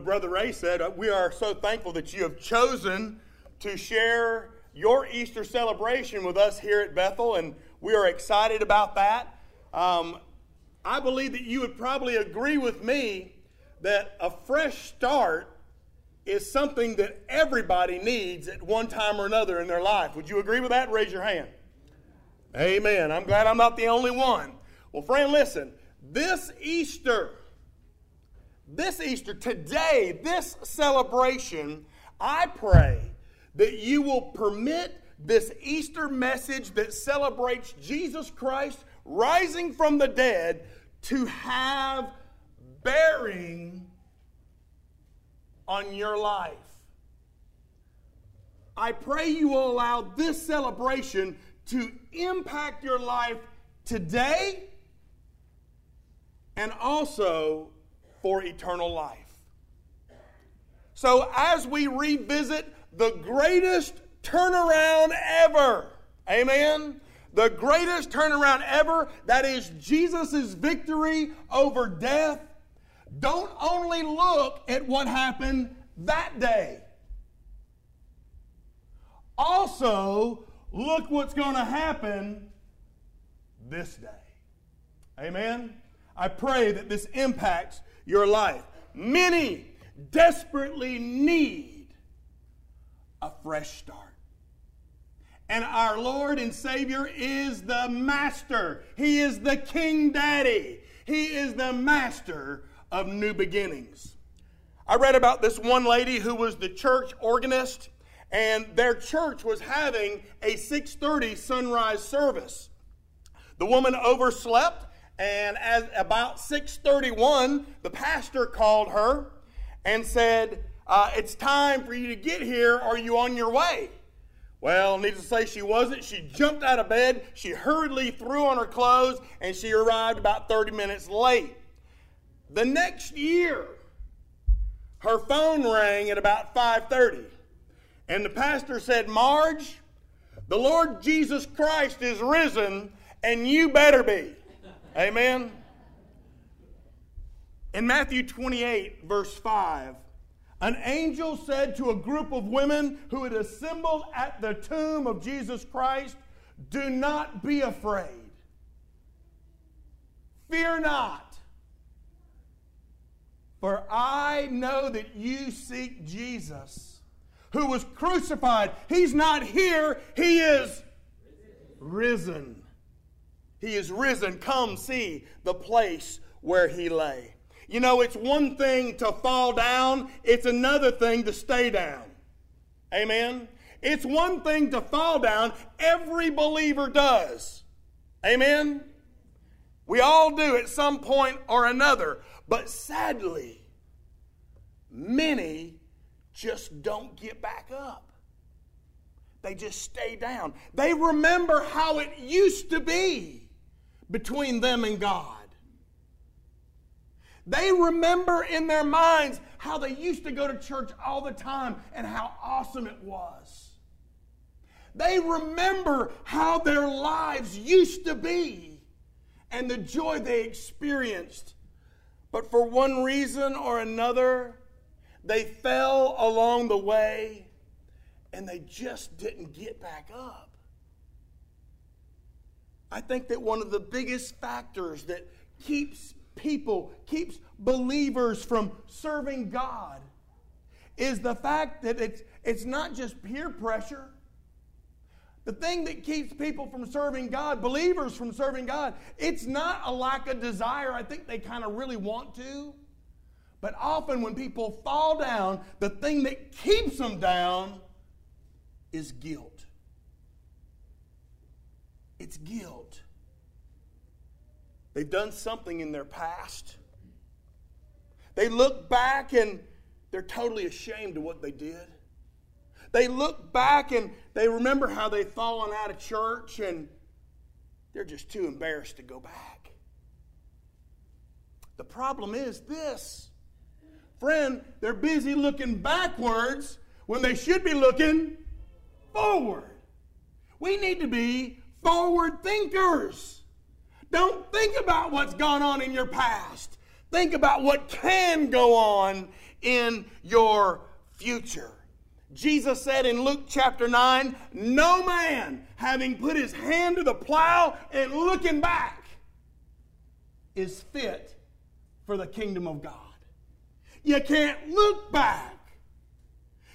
what Brother Ray said. Uh, we are so thankful that you have chosen to share your Easter celebration with us here at Bethel, and we are excited about that. Um, I believe that you would probably agree with me that a fresh start is something that everybody needs at one time or another in their life. Would you agree with that? Raise your hand. Amen. I'm glad I'm not the only one. Well, friend, listen. This Easter, this Easter, today, this celebration, I pray that you will permit this Easter message that celebrates Jesus Christ rising from the dead to have bearing on your life. I pray you will allow this celebration to impact your life today and also for eternal life. So, as we revisit the greatest turnaround ever, amen? The greatest turnaround ever, that is Jesus' victory over death. Don't only look at what happened that day. Also, look what's going to happen this day. Amen? I pray that this impacts your life. Many desperately need a fresh start. And our Lord and Savior is the Master. He is the King Daddy. He is the Master of new beginnings. I read about this one lady who was the church organist and their church was having a 6:30 sunrise service. The woman overslept and as about 6:31 the pastor called her and said, uh, "It's time for you to get here. Are you on your way?" Well, needless to say, she wasn't. She jumped out of bed. She hurriedly threw on her clothes, and she arrived about 30 minutes late. The next year, her phone rang at about 5:30, and the pastor said, "Marge, the Lord Jesus Christ is risen, and you better be." Amen. In Matthew 28, verse 5, an angel said to a group of women who had assembled at the tomb of Jesus Christ, Do not be afraid. Fear not. For I know that you seek Jesus, who was crucified. He's not here, he is risen. He is risen. Come see the place where he lay. You know, it's one thing to fall down, it's another thing to stay down. Amen? It's one thing to fall down, every believer does. Amen? We all do at some point or another. But sadly, many just don't get back up. They just stay down. They remember how it used to be between them and God. They remember in their minds how they used to go to church all the time and how awesome it was. They remember how their lives used to be and the joy they experienced but for one reason or another, they fell along the way and they just didn't get back up. I think that one of the biggest factors that keeps people, keeps believers from serving God is the fact that it's, it's not just peer pressure. The thing that keeps people from serving God, believers from serving God, it's not a lack of desire. I think they kind of really want to. But often when people fall down, the thing that keeps them down is guilt. It's guilt. They've done something in their past. They look back and they're totally ashamed of what they did. They look back and they remember how they've fallen out of church and they're just too embarrassed to go back. The problem is this friend, they're busy looking backwards when they should be looking forward. We need to be forward thinkers. Don't think about what's gone on in your past. Think about what can go on in your future. Jesus said in Luke chapter 9, No man, having put his hand to the plow and looking back, is fit for the kingdom of God. You can't look back.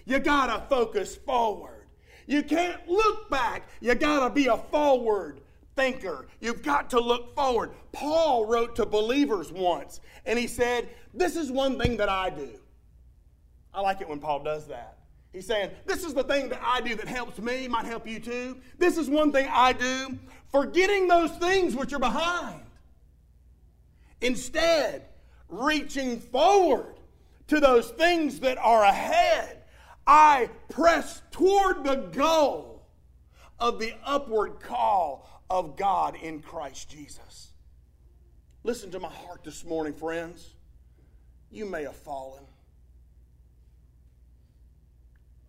You got to focus forward. You can't look back. You got to be a forward thinker. You've got to look forward. Paul wrote to believers once, and he said, This is one thing that I do. I like it when Paul does that. He's saying, This is the thing that I do that helps me, might help you too. This is one thing I do, forgetting those things which are behind. Instead, reaching forward to those things that are ahead. I press toward the goal of the upward call of God in Christ Jesus. Listen to my heart this morning, friends. You may have fallen.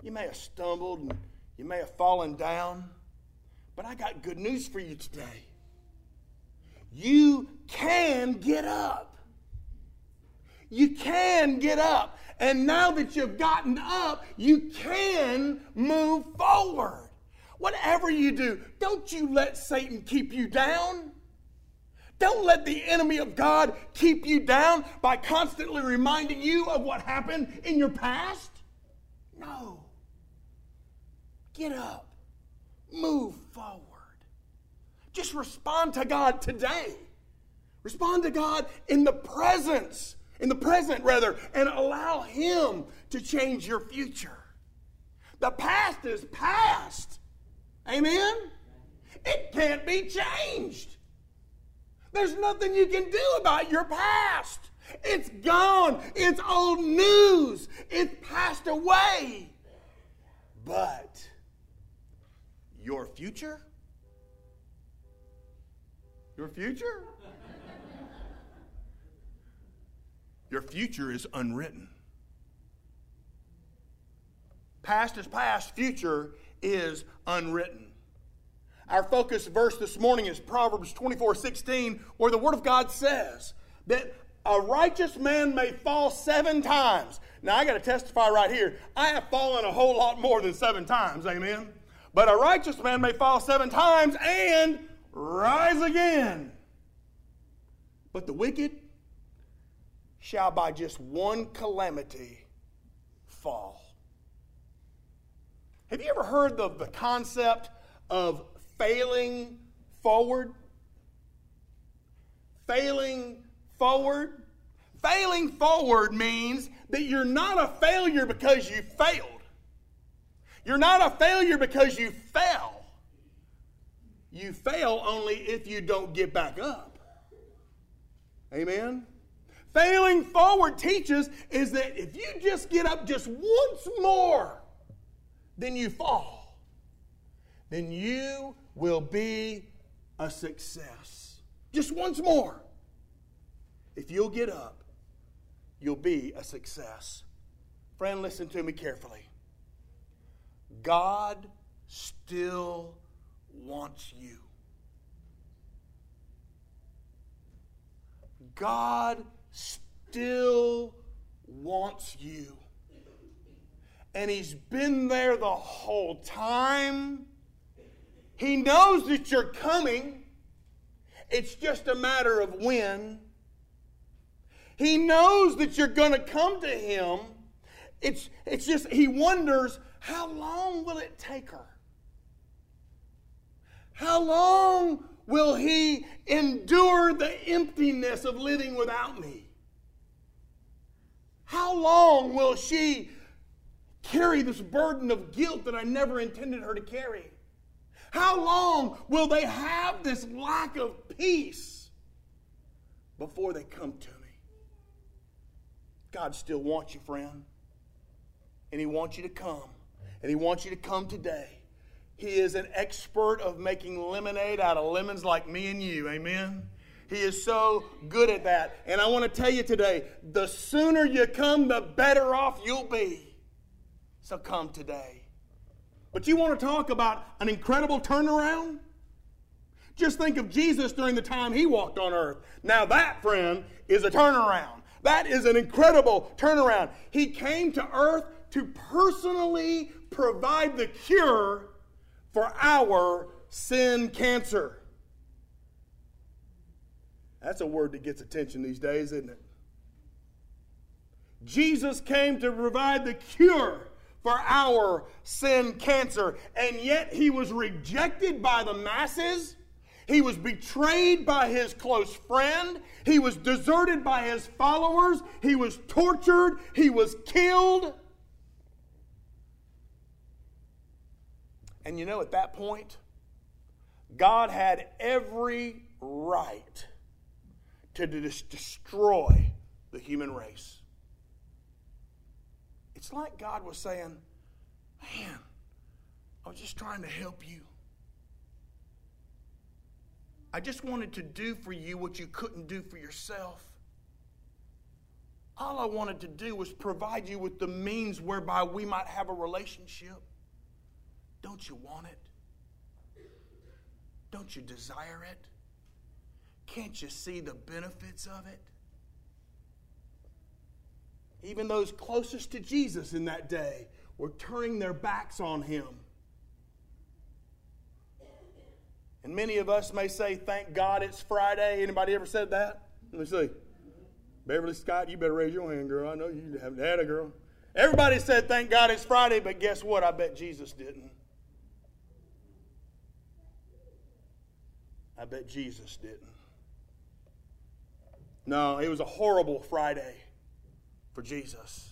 You may have stumbled and you may have fallen down. But I got good news for you today. You can get up. You can get up. And now that you've gotten up, you can move forward. Whatever you do, don't you let Satan keep you down. Don't let the enemy of God keep you down by constantly reminding you of what happened in your past. No. Get up. Move forward. Just respond to God today. Respond to God in the presence, in the present rather, and allow Him to change your future. The past is past. Amen? It can't be changed. There's nothing you can do about your past. It's gone. It's old news. It's passed away. But your future? Your future? Your future is unwritten. Past is past, future is unwritten. Our focus verse this morning is Proverbs 24 16, where the Word of God says that a righteous man may fall seven times. Now, I got to testify right here. I have fallen a whole lot more than seven times, amen? But a righteous man may fall seven times and rise again. But the wicked shall by just one calamity fall. Have you ever heard of the concept of failing forward? Failing forward? Failing forward means that you're not a failure because you failed. You're not a failure because you fell. You fail only if you don't get back up. Amen? Failing forward teaches is that if you just get up just once more, then you fall, then you will be a success. Just once more. If you'll get up, you'll be a success. Friend, listen to me carefully. God still wants you. God still wants you. And He's been there the whole time. He knows that you're coming. It's just a matter of when. He knows that you're going to come to Him. It's, it's just, He wonders how long will it take her? How long will He endure the emptiness of living without me? How long will she carry this burden of guilt that I never intended her to carry? How long will they have this lack of peace before they come to me? God still wants you, friend. And He wants you to come. And He wants you to come today. He is an expert of making lemonade out of lemons like me and you. Amen. He is so good at that. And I want to tell you today the sooner you come, the better off you'll be. So come today. But you want to talk about an incredible turnaround? Just think of Jesus during the time he walked on earth. Now, that, friend, is a turnaround. That is an incredible turnaround. He came to earth to personally provide the cure for our sin cancer. That's a word that gets attention these days, isn't it? Jesus came to provide the cure for our sin cancer, and yet he was rejected by the masses. He was betrayed by his close friend. He was deserted by his followers. He was tortured. He was killed. And you know, at that point, God had every right to just destroy the human race. It's like God was saying, Man, I was just trying to help you. I just wanted to do for you what you couldn't do for yourself. All I wanted to do was provide you with the means whereby we might have a relationship. Don't you want it? Don't you desire it? Can't you see the benefits of it? Even those closest to Jesus in that day were turning their backs on him. And many of us may say, Thank God it's Friday. Anybody ever said that? Let me see. Beverly Scott, you better raise your hand, girl. I know you haven't had a girl. Everybody said, Thank God it's Friday, but guess what? I bet Jesus didn't. I bet Jesus didn't. No, it was a horrible Friday for Jesus.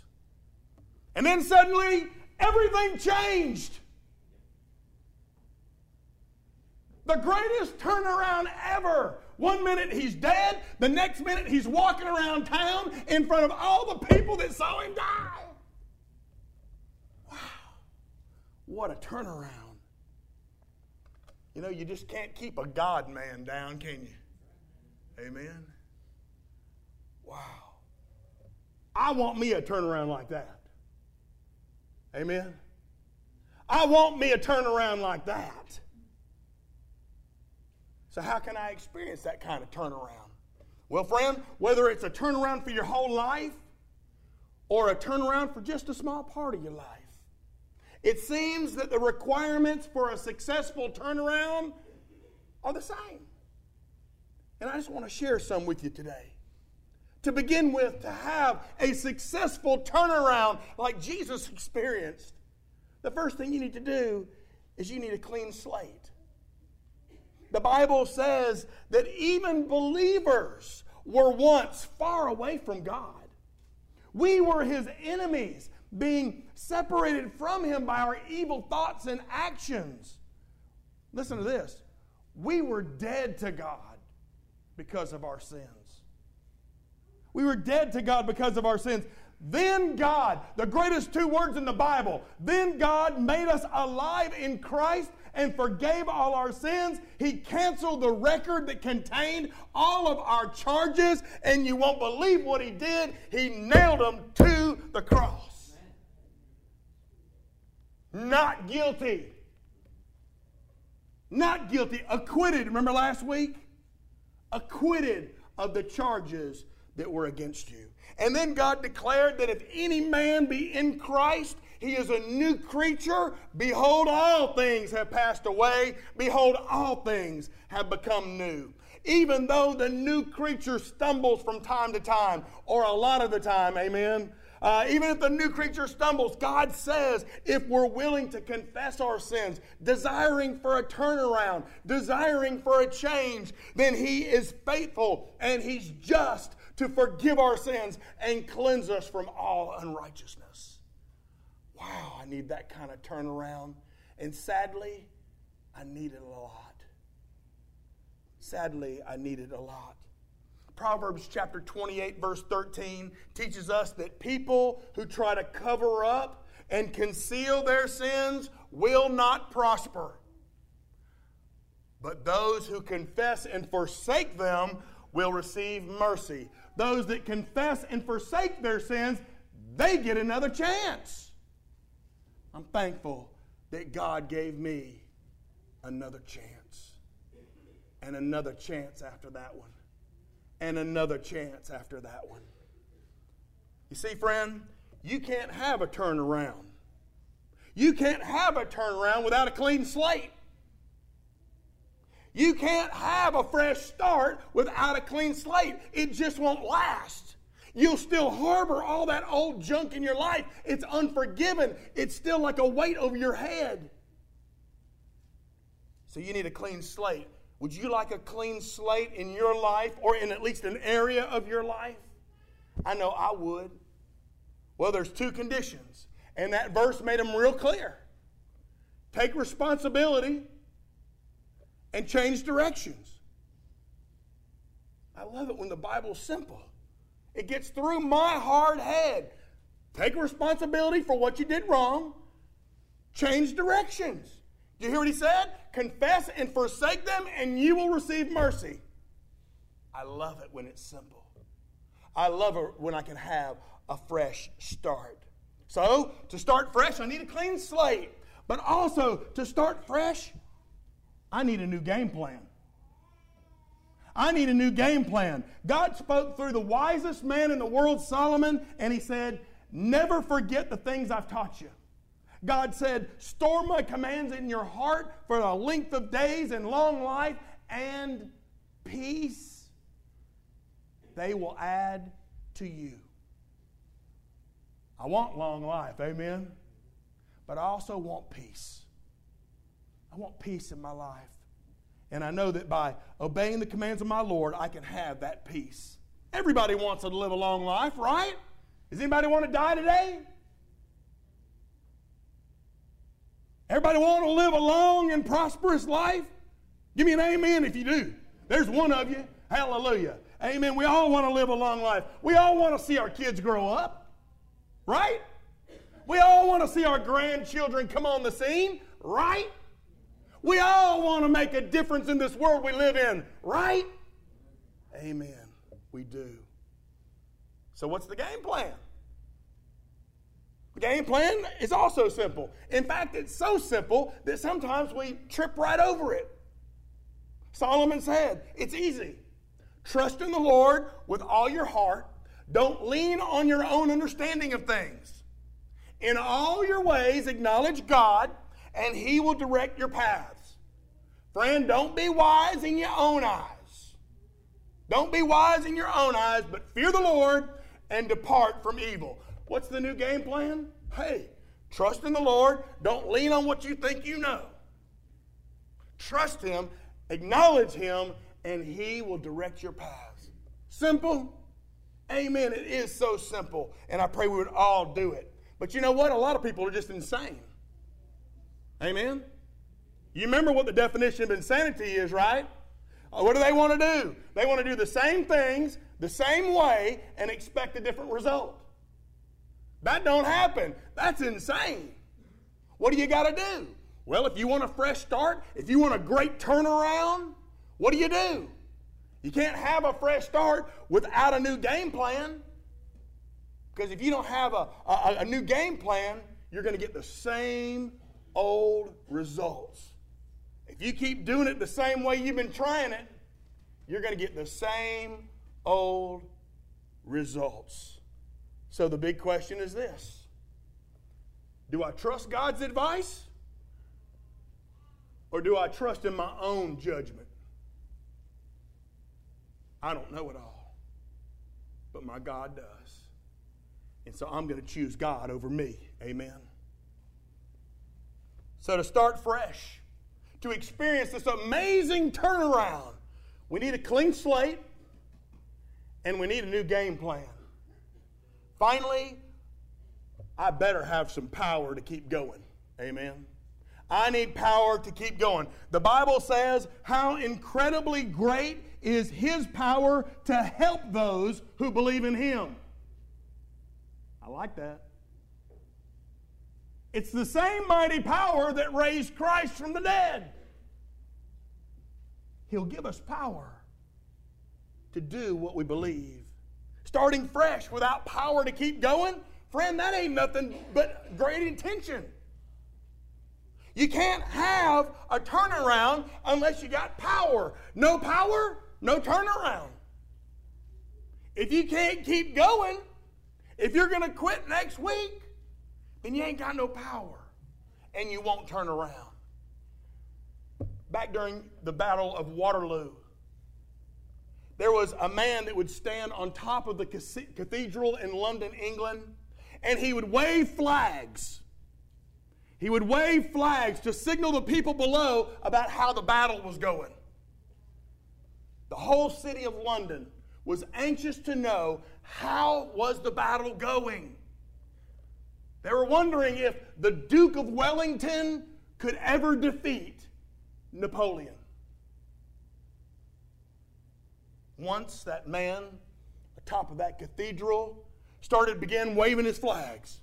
And then suddenly, everything changed. The greatest turnaround ever. One minute he's dead, the next minute he's walking around town in front of all the people that saw him die. Wow. What a turnaround. You know, you just can't keep a God man down, can you? Amen. Wow. I want me a turnaround like that. Amen. I want me a turnaround like that. So, how can I experience that kind of turnaround? Well, friend, whether it's a turnaround for your whole life or a turnaround for just a small part of your life, it seems that the requirements for a successful turnaround are the same. And I just want to share some with you today to begin with, to have a successful turnaround like Jesus experienced, the first thing you need to do is you need a clean slate. The Bible says that even believers were once far away from God. We were his enemies, being separated from him by our evil thoughts and actions. Listen to this. We were dead to God because of our sins. We were dead to God because of our sins. Then God, the greatest two words in the Bible, then God made us alive in Christ and forgave all our sins. He canceled the record that contained all of our charges, and you won't believe what He did. He nailed them to the cross. Not guilty. Not guilty. Acquitted. Remember last week? Acquitted of the charges that were against you. And then God declared that if any man be in Christ, he is a new creature. Behold, all things have passed away. Behold, all things have become new. Even though the new creature stumbles from time to time, or a lot of the time, amen. Uh, even if the new creature stumbles, God says if we're willing to confess our sins, desiring for a turnaround, desiring for a change, then He is faithful and He's just to forgive our sins and cleanse us from all unrighteousness. Wow, I need that kind of turnaround. And sadly, I need it a lot. Sadly, I need it a lot. Proverbs chapter 28, verse 13 teaches us that people who try to cover up and conceal their sins will not prosper. But those who confess and forsake them will receive mercy those that confess and forsake their sins, they get another chance. I'm thankful that God gave me another chance. And another chance after that one. And another chance after that one. You see, friend, you can't have a turnaround. You can't have a turnaround without a clean slate. You can't have a fresh start without a clean slate. It just won't last. You'll still harbor all that old junk in your life. It's unforgiven. It's still like a weight over your head. So you need a clean slate. Would you like a clean slate in your life or in at least an area of your life? I know I would. Well, there's two conditions, and that verse made them real clear. Take responsibility and change directions. I love it when the Bible's simple. It gets through my hard head. Take responsibility for what you did wrong, change directions. Do you hear what he said? Confess and forsake them, and you will receive mercy. I love it when it's simple. I love it when I can have a fresh start. So, to start fresh, I need a clean slate. But also, to start fresh, I need a new game plan. I need a new game plan. God spoke through the wisest man in the world, Solomon, and he said, Never forget the things I've taught you. God said, Store my commands in your heart for a length of days and long life and peace. They will add to you. I want long life, amen? But I also want peace. I want peace in my life. And I know that by obeying the commands of my Lord, I can have that peace. Everybody wants to live a long life, right? Does anybody want to die today? Everybody want to live a long and prosperous life? Give me an amen if you do. There's one of you. Hallelujah. Amen. We all want to live a long life. We all want to see our kids grow up, right? We all want to see our grandchildren come on the scene, right? We all want to make a difference in this world we live in, right? Amen. We do. So, what's the game plan? The game plan is also simple. In fact, it's so simple that sometimes we trip right over it. Solomon said, It's easy. Trust in the Lord with all your heart. Don't lean on your own understanding of things. In all your ways, acknowledge God, and He will direct your paths. Friend, don't be wise in your own eyes. Don't be wise in your own eyes, but fear the Lord and depart from evil. What's the new game plan? Hey, trust in the Lord. Don't lean on what you think you know. Trust Him, acknowledge Him, and He will direct your paths. Simple? Amen. It is so simple, and I pray we would all do it. But you know what? A lot of people are just insane. Amen? You remember what the definition of insanity is, right? Uh, what do they want to do? They want to do the same things the same way and expect a different result. That don't happen. That's insane. What do you got to do? Well, if you want a fresh start, if you want a great turnaround, what do you do? You can't have a fresh start without a new game plan. Because if you don't have a, a, a new game plan, you're going to get the same old results. If you keep doing it the same way you've been trying it, you're going to get the same old results. So the big question is this Do I trust God's advice? Or do I trust in my own judgment? I don't know it all, but my God does. And so I'm going to choose God over me. Amen. So to start fresh, to experience this amazing turnaround, we need a clean slate and we need a new game plan. Finally, I better have some power to keep going. Amen. I need power to keep going. The Bible says, How incredibly great is His power to help those who believe in Him. I like that. It's the same mighty power that raised Christ from the dead. He'll give us power to do what we believe. Starting fresh without power to keep going, friend, that ain't nothing but great intention. You can't have a turnaround unless you got power. No power, no turnaround. If you can't keep going, If you're going to quit next week, then you ain't got no power and you won't turn around. Back during the Battle of Waterloo, there was a man that would stand on top of the cathedral in London, England, and he would wave flags. He would wave flags to signal the people below about how the battle was going. The whole city of London was anxious to know how was the battle going. They were wondering if the Duke of Wellington could ever defeat Napoleon. Once that man atop of that cathedral started began waving his flags.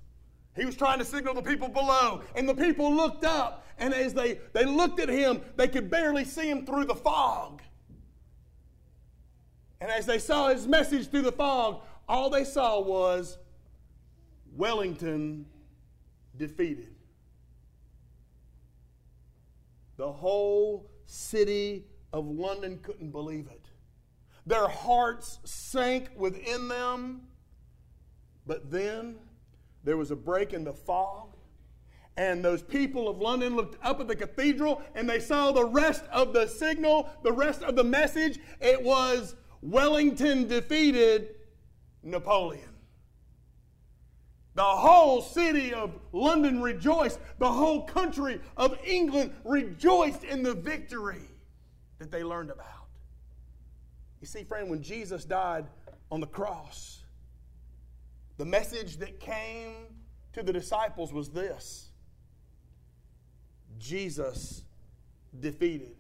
He was trying to signal the people below, and the people looked up, and as they, they looked at him, they could barely see him through the fog. And as they saw his message through the fog, all they saw was Wellington defeated. The whole city of London couldn't believe it. Their hearts sank within them. But then there was a break in the fog, and those people of London looked up at the cathedral and they saw the rest of the signal, the rest of the message. It was Wellington defeated Napoleon. The whole city of London rejoiced. The whole country of England rejoiced in the victory that they learned about. You see, friend, when Jesus died on the cross, the message that came to the disciples was this Jesus defeated.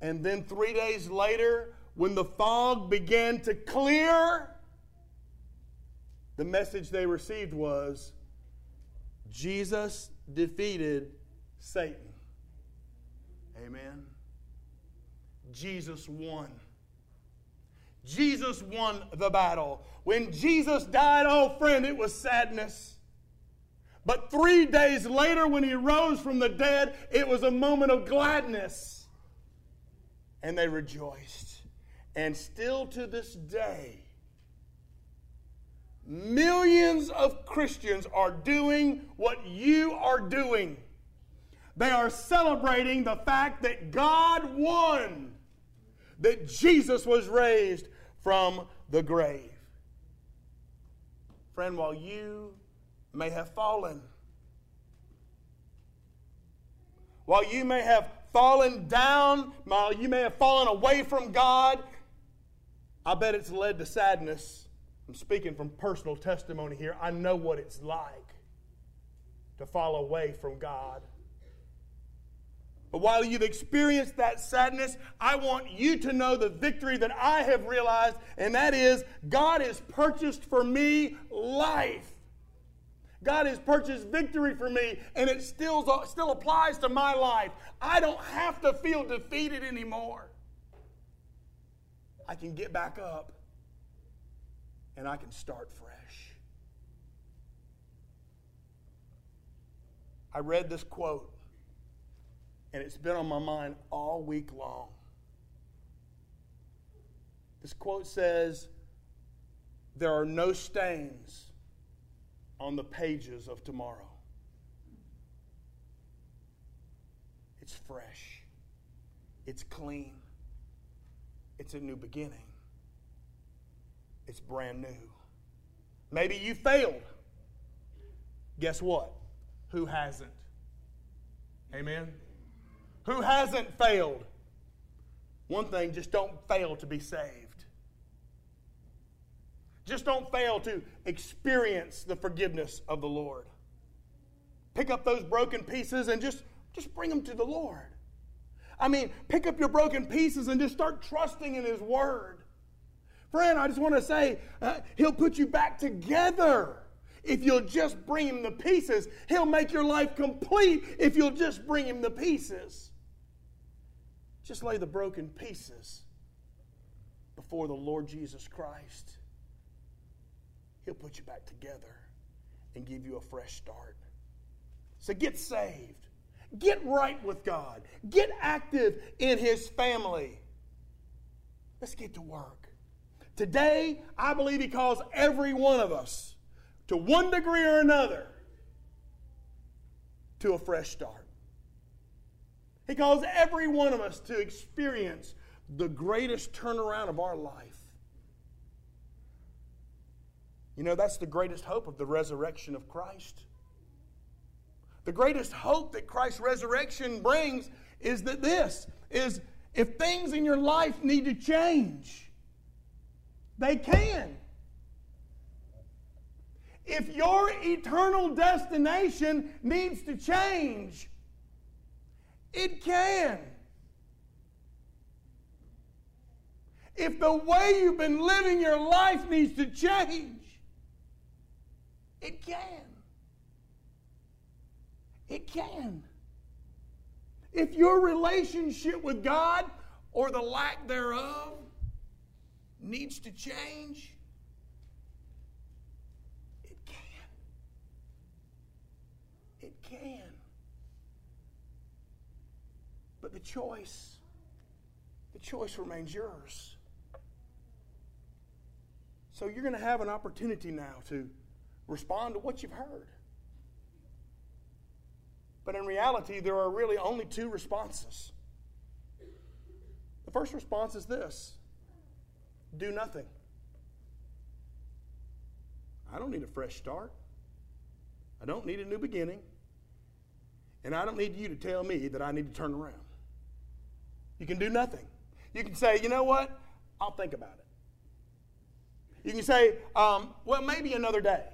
And then three days later, when the fog began to clear, the message they received was Jesus defeated Satan. Amen. Jesus won. Jesus won the battle. When Jesus died, oh friend, it was sadness. But three days later, when he rose from the dead, it was a moment of gladness. And they rejoiced. And still to this day, millions of Christians are doing what you are doing. They are celebrating the fact that God won that Jesus was raised from the grave. Friend, while you may have fallen, while you may have fallen down, while you may have fallen away from God, I bet it's led to sadness. I'm speaking from personal testimony here. I know what it's like to fall away from God. But while you've experienced that sadness, I want you to know the victory that I have realized, and that is God has purchased for me life. God has purchased victory for me, and it still, still applies to my life. I don't have to feel defeated anymore. I can get back up and I can start fresh. I read this quote and it's been on my mind all week long. This quote says, There are no stains on the pages of tomorrow. It's fresh, it's clean, it's a new beginning, it's brand new. Maybe you failed. Guess what? Who hasn't? Amen? Who hasn't failed? One thing, just don't fail to be saved. Just don't fail to experience the forgiveness of the Lord. Pick up those broken pieces and just, just bring them to the Lord. I mean, pick up your broken pieces and just start trusting in His Word. Friend, I just want to say, uh, He'll put you back together if you'll just bring Him the pieces. He'll make your life complete if you'll just bring Him the pieces. Just lay the broken pieces before the Lord Jesus Christ. He'll put you back together and give you a fresh start. So get saved. Get right with God. Get active in His family. Let's get to work. Today, I believe He calls every one of us to one degree or another to a fresh start. He calls every one of us to experience the greatest turnaround of our life. You know, that's the greatest hope of the resurrection of Christ. The greatest hope that Christ's resurrection brings is that this is if things in your life need to change, they can. If your eternal destination needs to change, it can. If the way you've been living your life needs to change, it can. It can. If your relationship with God or the lack thereof needs to change, it can. It can. But the choice, the choice remains yours. So you're going to have an opportunity now to respond to what you've heard. But in reality, there are really only two responses. The first response is this do nothing. I don't need a fresh start. I don't need a new beginning. And I don't need you to tell me that I need to turn around. You can do nothing. You can say, you know what? I'll think about it. You can say, um, well, maybe another day.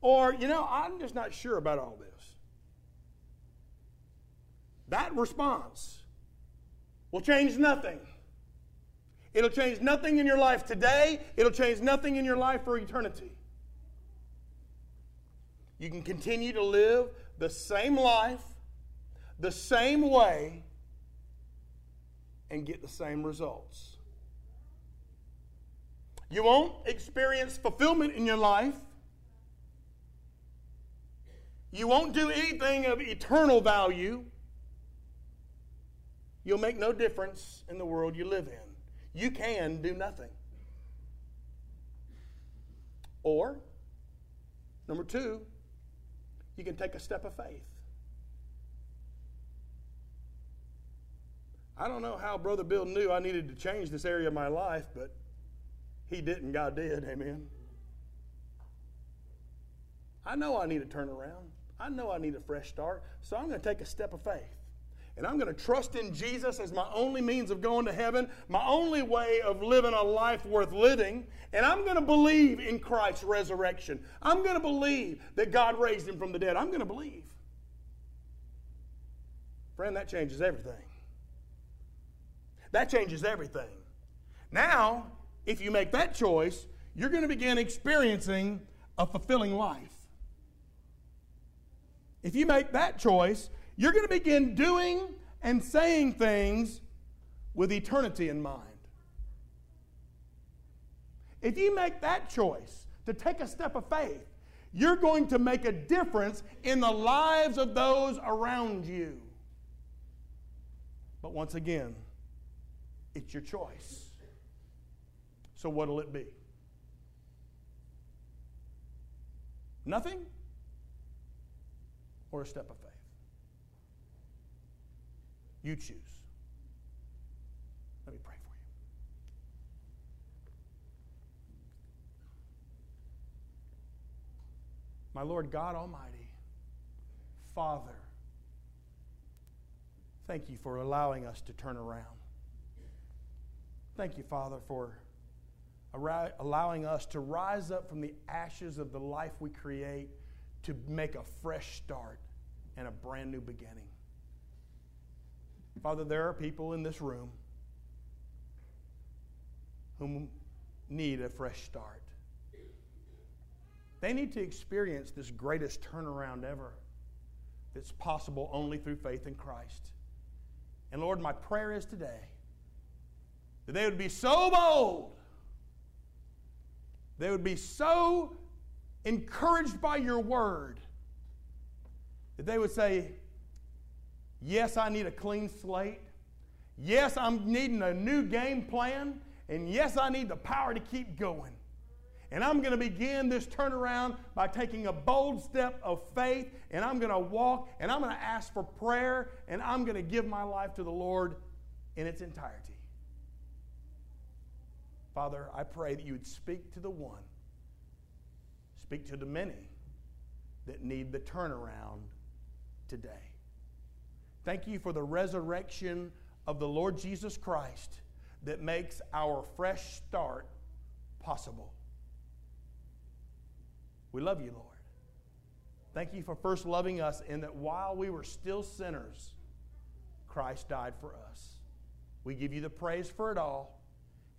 Or, you know, I'm just not sure about all this. That response will change nothing. It'll change nothing in your life today, it'll change nothing in your life for eternity. You can continue to live the same life, the same way, and get the same results. You won't experience fulfillment in your life. You won't do anything of eternal value you'll make no difference in the world you live in. You can do nothing. Or, number two, you can take a step of faith. I don't know how Brother Bill knew I needed to change this area of my life, but he didn't. God did. Amen. I know I need to turn around. I know I need a fresh start. So I'm going to take a step of faith and I'm going to trust in Jesus as my only means of going to heaven, my only way of living a life worth living, and I'm going to believe in Christ's resurrection. I'm going to believe that God raised him from the dead. I'm going to believe. Friend, that changes everything. That changes everything. Now, if you make that choice, you're going to begin experiencing a fulfilling life. If you make that choice, you're going to begin doing and saying things with eternity in mind. If you make that choice to take a step of faith, you're going to make a difference in the lives of those around you. But once again, it's your choice. So, what'll it be? Nothing? Or a step of faith? You choose. Let me pray for you. My Lord God Almighty, Father, thank you for allowing us to turn around. Thank you, Father, for allowing us to rise up from the ashes of the life we create to make a fresh start and a brand new beginning. Father, there are people in this room who need a fresh start. They need to experience this greatest turnaround ever that's possible only through faith in Christ. And Lord, my prayer is today that they would be so bold, they would be so encouraged by your word, that they would say, Yes, I need a clean slate. Yes, I'm needing a new game plan. And yes, I need the power to keep going. And I'm going to begin this turnaround by taking a bold step of faith, and I'm going to walk, and I'm going to ask for prayer, and I'm going to give my life to the Lord in its entirety. Father, I pray that you would speak to the one, speak to the many that need the turnaround today. Thank you for the resurrection of the Lord Jesus Christ that makes our fresh start possible. We love you, Lord. Thank you for first loving us in that while we were still sinners, Christ died for us. We give you the praise for it all.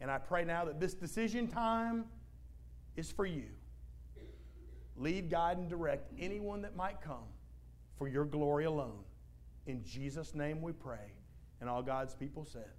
And I pray now that this decision time is for you. Lead, guide, and direct anyone that might come for your glory alone. In Jesus' name we pray. And all God's people said,